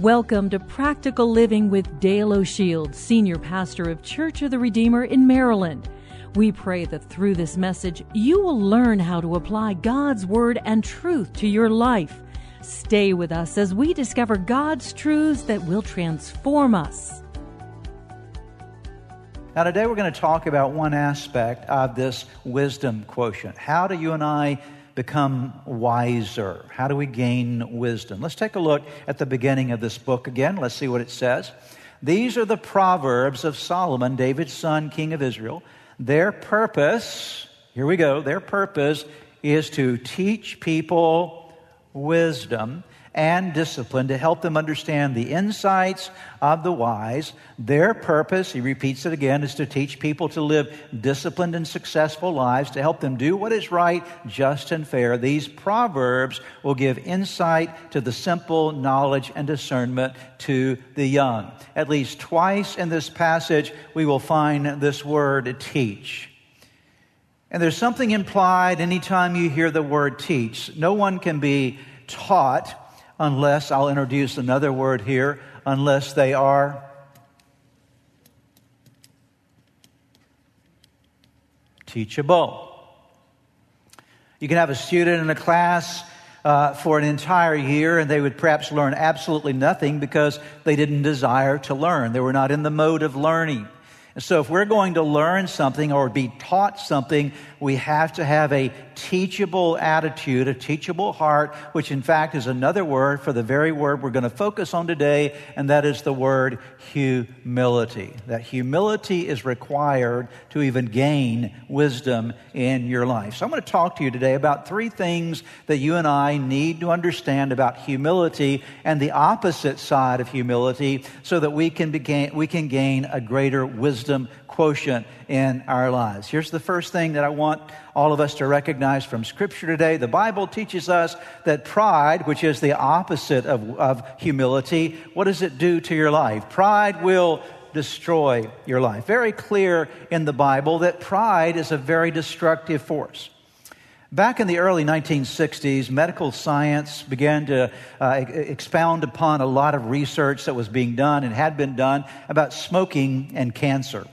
Welcome to Practical Living with Dale O'Shields, Senior Pastor of Church of the Redeemer in Maryland. We pray that through this message, you will learn how to apply God's Word and truth to your life. Stay with us as we discover God's truths that will transform us. Now, today we're going to talk about one aspect of this wisdom quotient. How do you and I become wiser? How do we gain wisdom? Let's take a look at the beginning of this book again. Let's see what it says. These are the Proverbs of Solomon, David's son, king of Israel. Their purpose, here we go, their purpose is to teach people wisdom and discipline to help them understand the insights of the wise. Their purpose, he repeats it again, is to teach people to live disciplined and successful lives, to help them do what is right, just, and fair. These proverbs will give insight to the simple, knowledge and discernment to the young. At least twice in this passage, we will find this word teach. And there's something implied anytime you hear the word teach. No one can be taught unless, I'll introduce another word here, unless they are teachable. You can have a student in a class uh, for an entire year and they would perhaps learn absolutely nothing because they didn't desire to learn. They were not in the mode of learning. And so, if we're going to learn something or be taught something, we have to have a teachable attitude, a teachable heart, which in fact is another word for the very word we're going to focus on today, and that is the word humility. That humility is required to even gain wisdom in your life. So, I'm going to talk to you today about three things that you and I need to understand about humility and the opposite side of humility so that we can, begin, we can gain a greater wisdom quotient in our lives. Here's the first thing that I want all of us to recognize from Scripture today. The Bible teaches us that pride, which is the opposite of, of humility, what does it do to your life? Pride will destroy your life. Very clear in the Bible that pride is a very destructive force. Back in the early 1960s, medical science began to uh, expound upon a lot of research that was being done and had been done about smoking and cancer.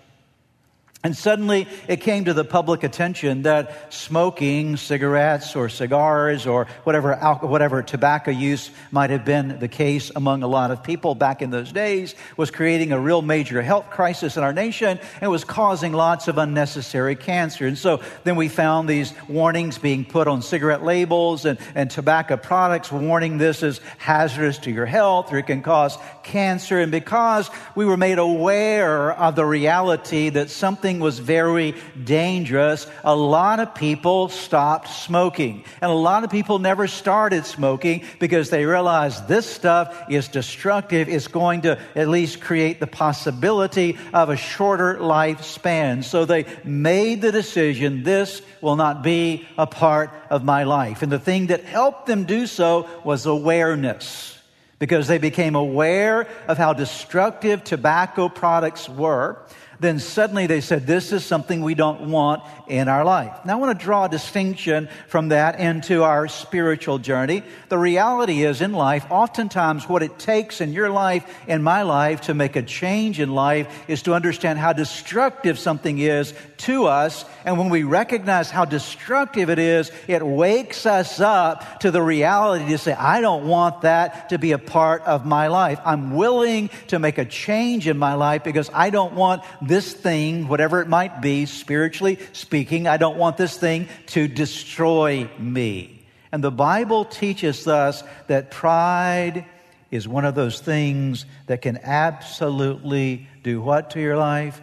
And suddenly it came to the public attention that smoking cigarettes or cigars or whatever, whatever tobacco use might have been the case among a lot of people back in those days was creating a real major health crisis in our nation and was causing lots of unnecessary cancer. And so then we found these warnings being put on cigarette labels and, and tobacco products warning this is hazardous to your health or it can cause cancer. And because we were made aware of the reality that something was very dangerous, a lot of people stopped smoking. And a lot of people never started smoking because they realized this stuff is destructive. It's going to at least create the possibility of a shorter lifespan. So they made the decision this will not be a part of my life. And the thing that helped them do so was awareness because they became aware of how destructive tobacco products were then suddenly they said, This is something we don't want in our life. Now, I want to draw a distinction from that into our spiritual journey. The reality is in life, oftentimes what it takes in your life, in my life, to make a change in life is to understand how destructive something is to us. And when we recognize how destructive it is, it wakes us up to the reality to say, I don't want that to be a part of my life. I'm willing to make a change in my life because I don't want this thing, whatever it might be, spiritually speaking, I don't want this thing to destroy me. And the Bible teaches us that pride is one of those things that can absolutely do what to your life?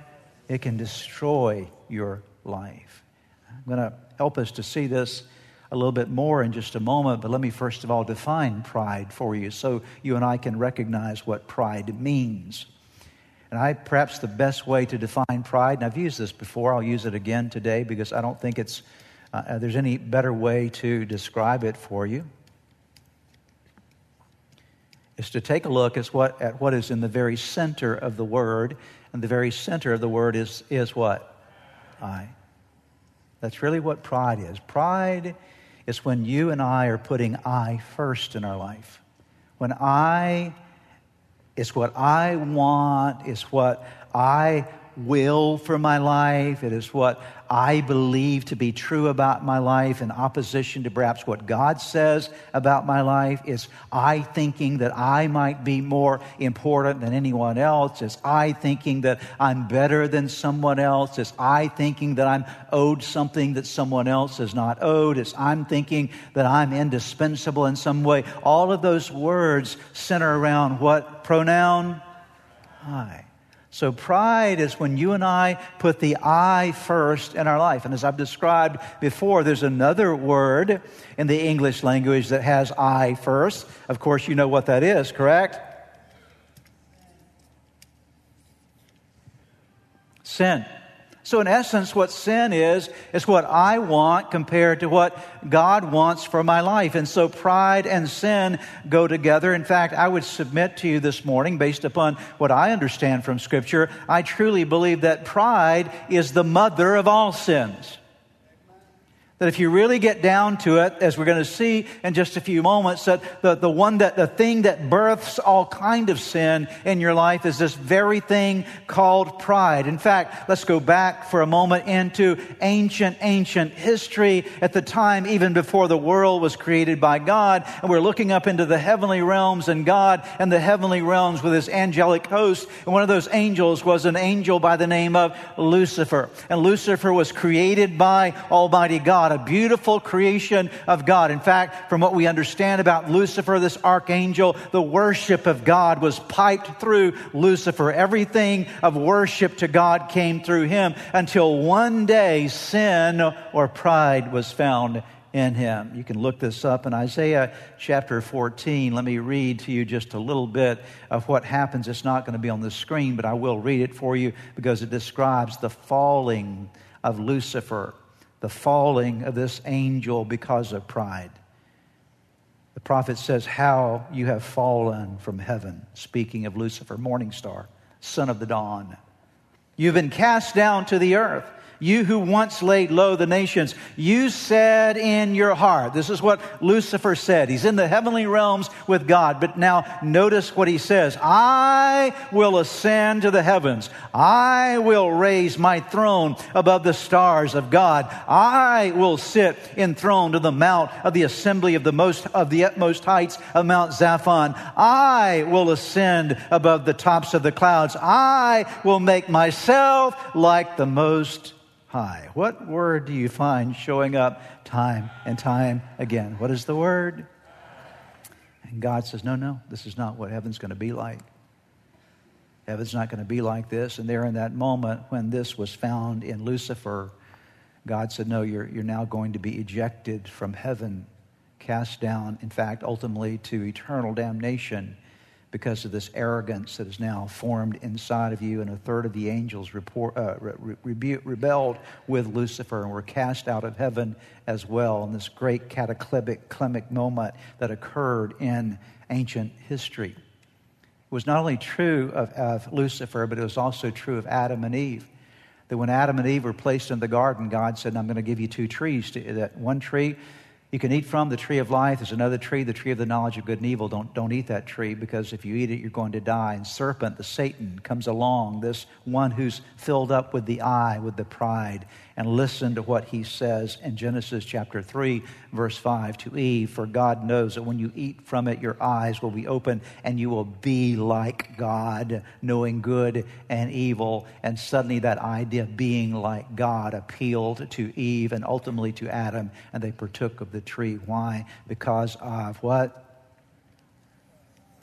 It can destroy your life. I'm going to help us to see this a little bit more in just a moment, but let me first of all define pride for you so you and I can recognize what pride means. And I perhaps the best way to define pride, and I've used this before, I'll use it again today because I don't think it's uh, uh there's any better way to describe it for you. Is to take a look at what, at what is in the very center of the word, and the very center of the word is, is what? I. That's really what pride is. Pride is when you and I are putting I first in our life. When I is what I want, is what I will for my life. It is what I believe to be true about my life in opposition to perhaps what God says about my life. It's I thinking that I might be more important than anyone else. It's I thinking that I'm better than someone else. It's I thinking that I'm owed something that someone else is not owed. It's I'm thinking that I'm indispensable in some way. All of those words center around what pronoun? I. So, pride is when you and I put the I first in our life. And as I've described before, there's another word in the English language that has I first. Of course, you know what that is, correct? Sin. So, in essence, what sin is, is what I want compared to what God wants for my life. And so, pride and sin go together. In fact, I would submit to you this morning, based upon what I understand from Scripture, I truly believe that pride is the mother of all sins. That if you really get down to it, as we're going to see in just a few moments, that the, the one that, the thing that births all kind of sin in your life is this very thing called pride. In fact, let's go back for a moment into ancient, ancient history at the time, even before the world was created by God. And we're looking up into the heavenly realms and God and the heavenly realms with his angelic host. And one of those angels was an angel by the name of Lucifer. And Lucifer was created by Almighty God. God, a beautiful creation of God. In fact, from what we understand about Lucifer, this archangel, the worship of God was piped through Lucifer. Everything of worship to God came through him until one day sin or pride was found in him. You can look this up in Isaiah chapter 14. Let me read to you just a little bit of what happens. It's not going to be on the screen, but I will read it for you because it describes the falling of Lucifer the falling of this angel because of pride. The prophet says, How you have fallen from heaven, speaking of Lucifer, morning star, son of the dawn. You've been cast down to the earth. You who once laid low the nations, you said in your heart. This is what Lucifer said. He's in the heavenly realms with God. But now notice what he says. I will ascend to the heavens. I will raise my throne above the stars of God. I will sit enthroned on the mount of the assembly of the most, of the utmost heights of Mount Zaphon. I will ascend above the tops of the clouds. I will make myself like the most high. What word do you find showing up time and time again? What is the word? And God says, No, no, this is not what heaven's going to be like. Heaven's not going to be like this. And there in that moment when this was found in Lucifer, God said, No, you're, you're now going to be ejected from heaven, cast down, in fact, ultimately to eternal damnation because of this arrogance that is now formed inside of you. And a third of the angels report, uh, re- re- rebelled with Lucifer and were cast out of heaven as well in this great cataclysmic moment that occurred in ancient history. It was not only true of, of Lucifer, but it was also true of Adam and Eve that when Adam and Eve were placed in the garden, God said, I'm going to give you two trees. That one tree you can eat from the tree of life. There's another tree, the tree of the knowledge of good and evil. Don't, don't eat that tree because if you eat it, you're going to die. And serpent, the Satan, comes along, this one who's filled up with the eye, with the pride, and listen to what he says in Genesis chapter 3, verse 5 to Eve. For God knows that when you eat from it, your eyes will be open and you will be like God, knowing good and evil. And suddenly that idea of being like God appealed to Eve and ultimately to Adam, and they partook of the tree. Why? Because of what?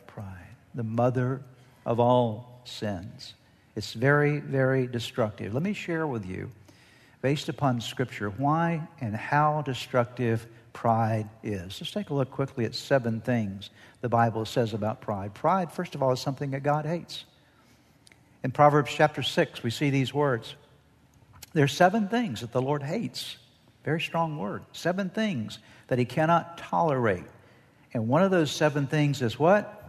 Pride. The mother of all sins. It's very, very destructive. Let me share with you based upon Scripture, why and how destructive pride is. Let's take a look quickly at seven things the Bible says about pride. Pride, first of all, is something that God hates. In Proverbs chapter 6, we see these words. There are seven things that the Lord hates. Very strong word. Seven things that he cannot tolerate. And one of those seven things is what?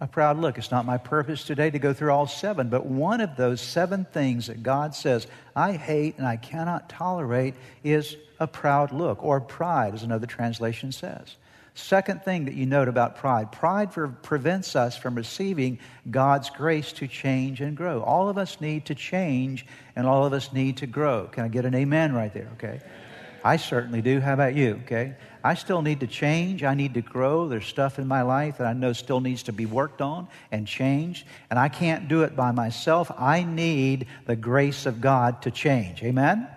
A proud look. It's not my purpose today to go through all seven, but one of those seven things that God says I hate and I cannot tolerate is a proud look, or pride, as another translation says. Second thing that you note about pride pride prevents us from receiving God's grace to change and grow. All of us need to change and all of us need to grow. Can I get an amen right there? Okay. I certainly do. How about you? Okay. I still need to change. I need to grow. There's stuff in my life that I know still needs to be worked on and changed. And I can't do it by myself. I need the grace of God to change. Amen?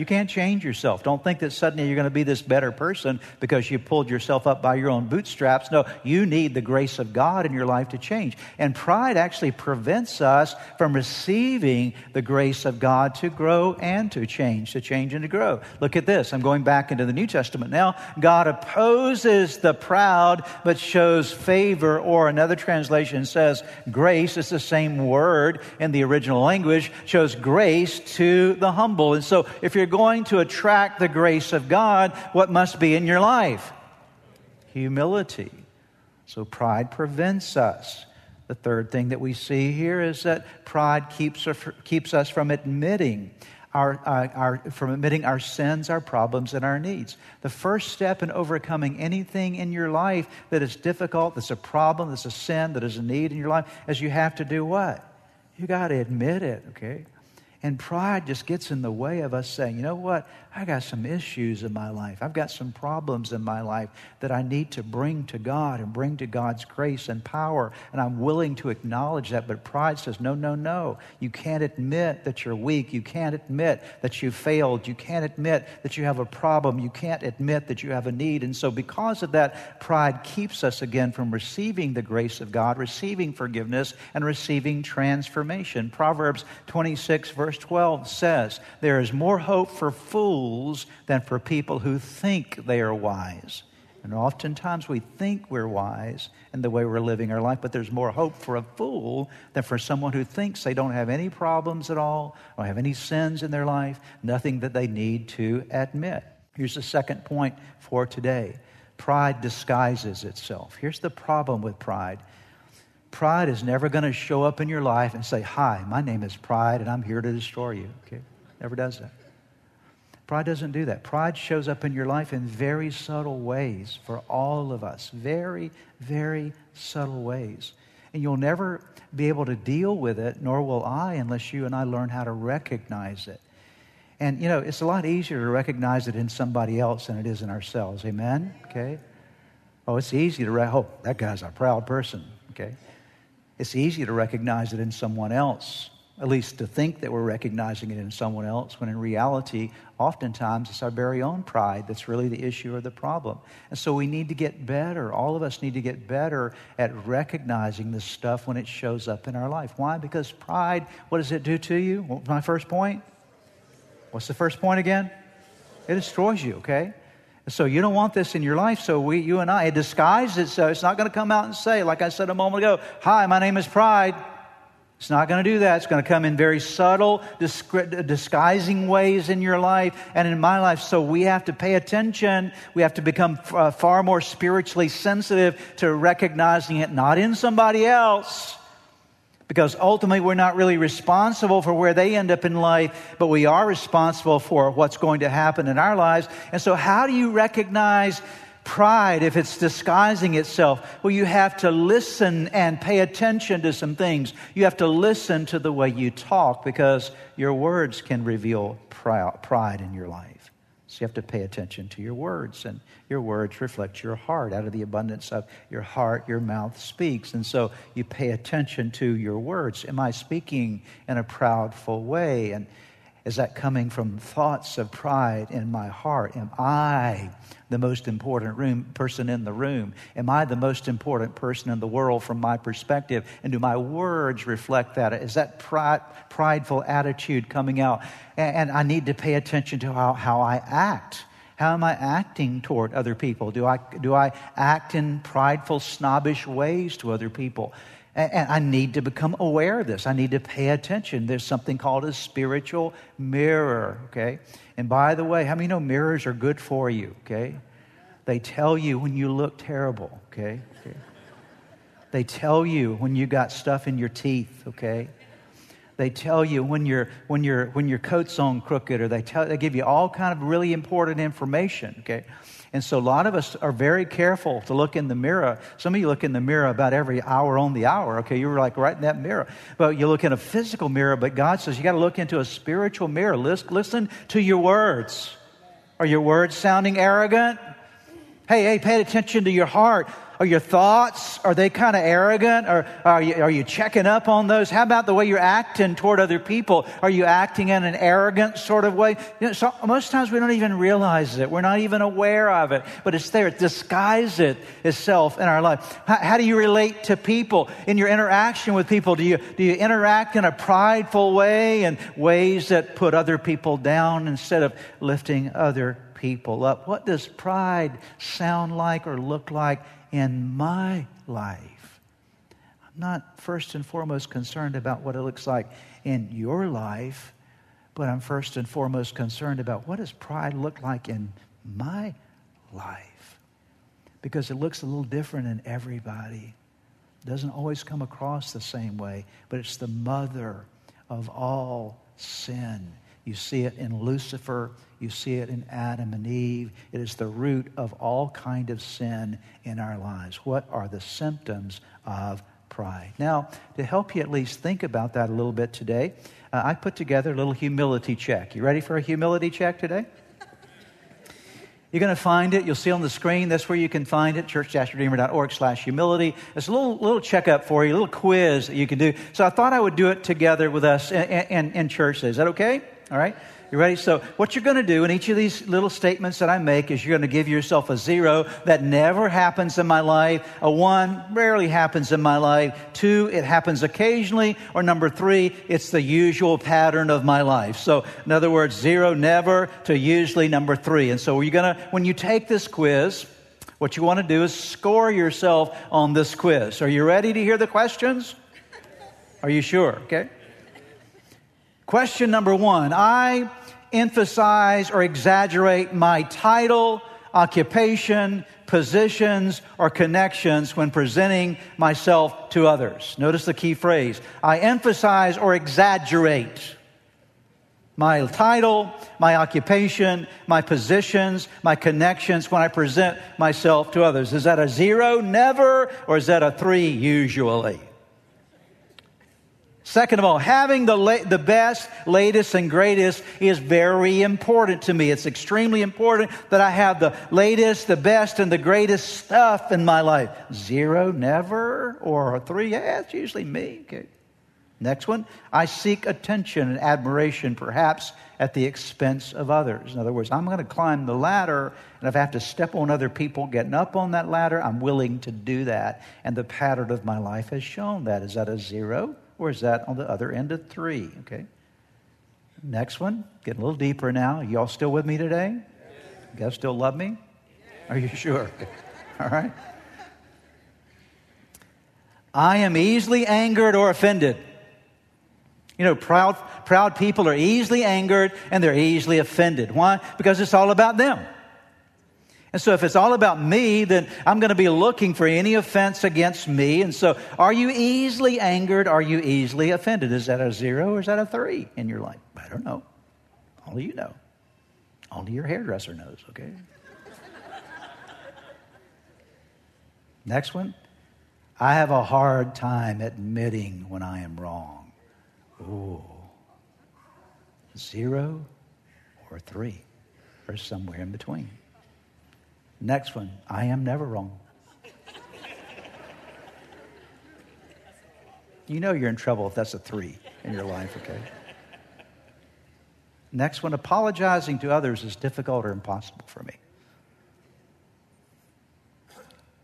You can't change yourself. Don't think that suddenly you're going to be this better person because you pulled yourself up by your own bootstraps. No, you need the grace of God in your life to change. And pride actually prevents us from receiving the grace of God to grow and to change, to change and to grow. Look at this. I'm going back into the New Testament now. God opposes the proud but shows favor, or another translation says grace. It's the same word in the original language, shows grace to the humble. And so if you're going to attract the grace of God, what must be in your life? Humility. So pride prevents us. The third thing that we see here is that pride keeps, keeps us from admitting our, uh, our, from admitting our sins, our problems, and our needs. The first step in overcoming anything in your life that is difficult, that's a problem, that's a sin, that is a need in your life, is you have to do what? You got to admit it, okay? And pride just gets in the way of us saying, you know what? I got some issues in my life. I've got some problems in my life that I need to bring to God and bring to God's grace and power. And I'm willing to acknowledge that. But pride says, no, no, no. You can't admit that you're weak. You can't admit that you failed. You can't admit that you have a problem. You can't admit that you have a need. And so, because of that, pride keeps us again from receiving the grace of God, receiving forgiveness, and receiving transformation. Proverbs 26, verse 12 says, There is more hope for fools fools than for people who think they are wise. And oftentimes we think we're wise in the way we're living our life, but there's more hope for a fool than for someone who thinks they don't have any problems at all, or have any sins in their life, nothing that they need to admit. Here's the second point for today pride disguises itself. Here's the problem with pride pride is never going to show up in your life and say, Hi, my name is Pride, and I'm here to destroy you. Okay? Never does that. Pride doesn't do that. Pride shows up in your life in very subtle ways for all of us. Very, very subtle ways. And you'll never be able to deal with it, nor will I, unless you and I learn how to recognize it. And, you know, it's a lot easier to recognize it in somebody else than it is in ourselves. Amen? Okay? Oh, it's easy to, re- oh, that guy's a proud person. Okay? It's easy to recognize it in someone else at least to think that we're recognizing it in someone else, when in reality, oftentimes it's our very own pride that's really the issue or the problem. And so we need to get better. All of us need to get better at recognizing this stuff when it shows up in our life. Why? Because pride, what does it do to you? My first point? What's the first point again? It destroys you, okay? So you don't want this in your life. So we, you and I, it disguises it so it's not going to come out and say, like I said a moment ago, hi, my name is Pride. It's not going to do that. It's going to come in very subtle, disguising ways in your life and in my life. So we have to pay attention. We have to become uh, far more spiritually sensitive to recognizing it not in somebody else. Because ultimately, we're not really responsible for where they end up in life, but we are responsible for what's going to happen in our lives. And so, how do you recognize pride if it's disguising itself? Well, you have to listen and pay attention to some things. You have to listen to the way you talk because your words can reveal pride in your life. So you have to pay attention to your words, and your words reflect your heart. Out of the abundance of your heart, your mouth speaks. And so you pay attention to your words. Am I speaking in a proudful way? And is that coming from thoughts of pride in my heart? Am I the most important room, person in the room? Am I the most important person in the world from my perspective? And do my words reflect that? Is that pride, prideful attitude coming out? And, and I need to pay attention to how, how I act How am I acting toward other people? Do I, do I act in prideful, snobbish ways to other people? And, I need to become aware of this. I need to pay attention. There's something called a spiritual mirror, okay? And by the way, how many know mirrors are good for you, okay? They tell you when you look terrible, okay? okay. They tell you when you got stuff in your teeth, okay? They tell you when, your when, your when your coat's on crooked, or they, tell, they give you all kind of really important information, okay? And so a lot of us are very careful to look in the mirror. Some of you look in the mirror about every hour on the hour, okay? You're like right in that mirror. But you look in a physical mirror, but God says you got to look into a spiritual mirror. Listen to your words. Are your words sounding arrogant? Hey, hey, pay attention to your heart. Are your thoughts, are they kind of arrogant? Or are you, are you checking up on those? How about the way you're acting toward other people? Are you acting in an arrogant sort of way? You know, so most times we don't even realize it. We're not even aware of it, but it's there. It disguises it itself in our life. How, how do you relate to people in your interaction with people? Do you, do you interact in a prideful way and ways that put other people down instead of lifting other people up? What does pride sound like or look like in my life. I'm not first and foremost concerned about what it looks like in your life, but I'm first and foremost concerned about what does pride look like in my life? Because it looks a little different in everybody. It doesn't always come across the same way, but it's the mother of all sin. You see it in Lucifer. You see it in Adam and Eve. It is the root of all kind of sin in our lives. What are the symptoms of pride? Now, to help you at least think about that a little bit today, uh, I put together a little humility check. You ready for a humility check today? You're going to find it. You'll see on the screen. That's where you can find it, church-redeemer.org slash humility. It's a little, little checkup for you, a little quiz that you can do. So I thought I would do it together with us in, in, in church. Is that okay? All right? You ready? So, what you're going to do in each of these little statements that I make is you're going to give yourself a zero that never happens in my life, a one rarely happens in my life, two, it happens occasionally, or number three, it's the usual pattern of my life. So, in other words, zero never to usually number three. And so, you're going to, when you take this quiz, what you want to do is score yourself on this quiz. Are you ready to hear the questions? Are you sure? Okay. Question number one I emphasize or exaggerate my title, occupation, positions, or connections when presenting myself to others. Notice the key phrase I emphasize or exaggerate my title, my occupation, my positions, my connections when I present myself to others. Is that a zero, never, or is that a three, usually? Second of all, having the, la- the best, latest, and greatest is very important to me. It's extremely important that I have the latest, the best, and the greatest stuff in my life. Zero, never, or three, yeah, it's usually me. Okay. Next one, I seek attention and admiration, perhaps at the expense of others. In other words, I'm going to climb the ladder, and if I have to step on other people getting up on that ladder, I'm willing to do that. And the pattern of my life has shown that. Is that a zero? Or is that on the other end of three? Okay. Next one, getting a little deeper now. Y'all still with me today? You guys still love me? Are you sure? All right. I am easily angered or offended. You know, proud, proud people are easily angered and they're easily offended. Why? Because it's all about them. And so if it's all about me, then I'm going to be looking for any offense against me. And so are you easily angered? Are you easily offended? Is that a zero or is that a three in your life? I don't know. Only you know. Only your hairdresser knows, okay? Next one. I have a hard time admitting when I am wrong. Ooh. Zero or three or somewhere in between. Next one, I am never wrong. You know you're in trouble if that's a three in your life, okay? Next one, apologizing to others is difficult or impossible for me.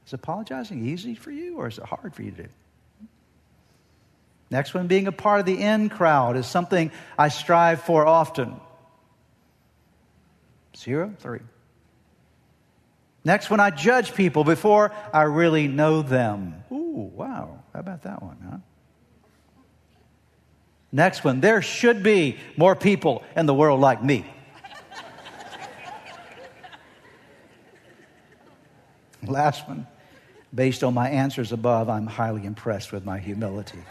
Is apologizing easy for you or is it hard for you to do? Next one, being a part of the in crowd is something I strive for often. Zero, three. Next one, I judge people before I really know them. Ooh, wow. How about that one, huh? Next one, there should be more people in the world like me. Last one, based on my answers above, I'm highly impressed with my humility.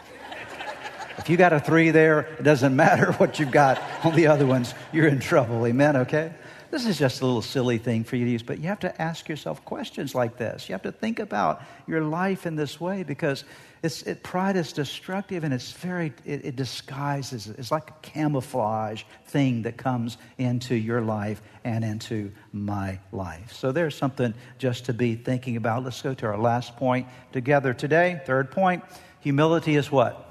If you got a three there, it doesn't matter what you've got on the other ones, you're in trouble. Amen, okay? This is just a little silly thing for you to use, but you have to ask yourself questions like this. You have to think about your life in this way because it, pride is destructive and it's very, it, it disguises, it's like a camouflage thing that comes into your life and into my life. So there's something just to be thinking about. Let's go to our last point together today. Third point humility is what?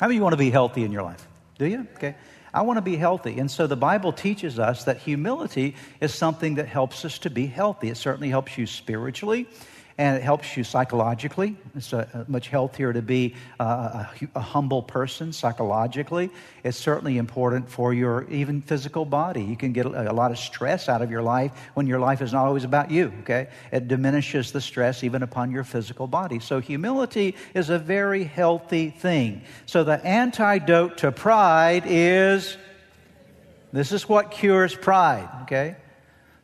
How many of you want to be healthy in your life? Do you? Okay. I want to be healthy. And so the Bible teaches us that humility is something that helps us to be healthy. It certainly helps you spiritually and it helps you psychologically. It's a, a much healthier to be uh, a, a, a, humble person psychologically. It's certainly important for your even physical body. You can get a, lot of stress out of your life when your life is not always about you, okay? It diminishes the stress even upon your physical body. So humility is a very healthy thing. So the antidote to pride is this is what cures pride, okay?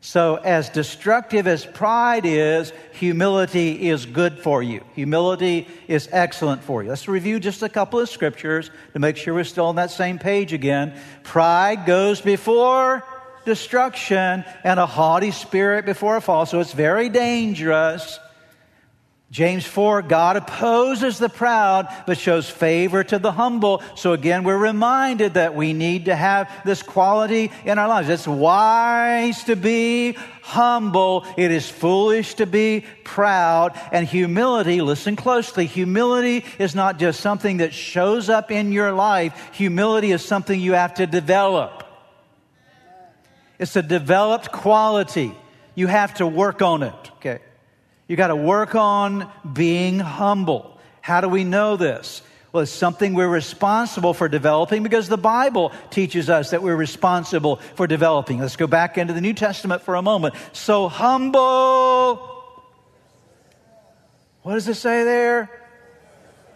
So, as destructive as pride is, humility is good for you. Humility is excellent for you. Let's review just a couple of scriptures to make sure we're still on that same page again. Pride goes before destruction, and a haughty spirit before a fall. So, it's very dangerous. James 4, God opposes the proud, but shows favor to the humble. So again, we're reminded that we need to have this quality in our lives. It's wise to be humble. It is foolish to be proud. And humility, listen closely, humility is not just something that shows up in your life. Humility is something you have to develop. It's a developed quality. You have to work on it, okay? You got to work on being humble. How do we know this? Well, it's something we're responsible for developing because the Bible teaches us that we're responsible for developing. Let's go back into the New Testament for a moment. So humble. What does it say there?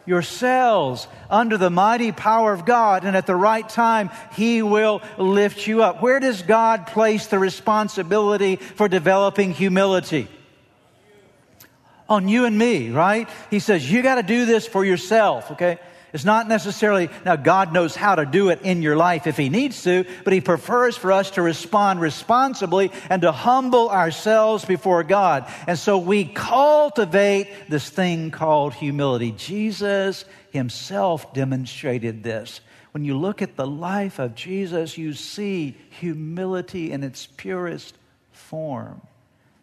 Yourselves under the mighty power of God, and at the right time, He will lift you up. Where does God place the responsibility for developing humility? On you and me, right? He says, you got to do this for yourself, okay? It's not necessarily, now God knows how to do it in your life if He needs to, but He prefers for us to respond responsibly and to humble ourselves before God. And so we cultivate this thing called humility. Jesus Himself demonstrated this. When you look at the life of Jesus, you see humility in its purest form.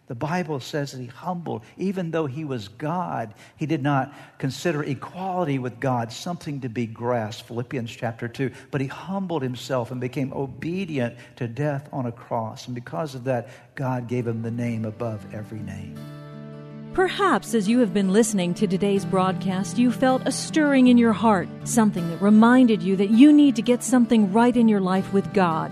The Bible says that he humbled, even though he was God, he did not consider equality with God something to be grasped, Philippians chapter 2. But he humbled himself and became obedient to death on a cross. And because of that, God gave him the name above every name. Perhaps as you have been listening to today's broadcast, you felt a stirring in your heart, something that reminded you that you need to get something right in your life with God.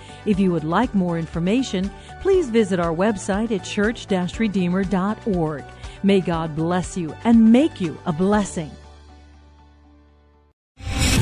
If you would like more information, please visit our website at church-redeemer.org. May God bless you and make you a blessing.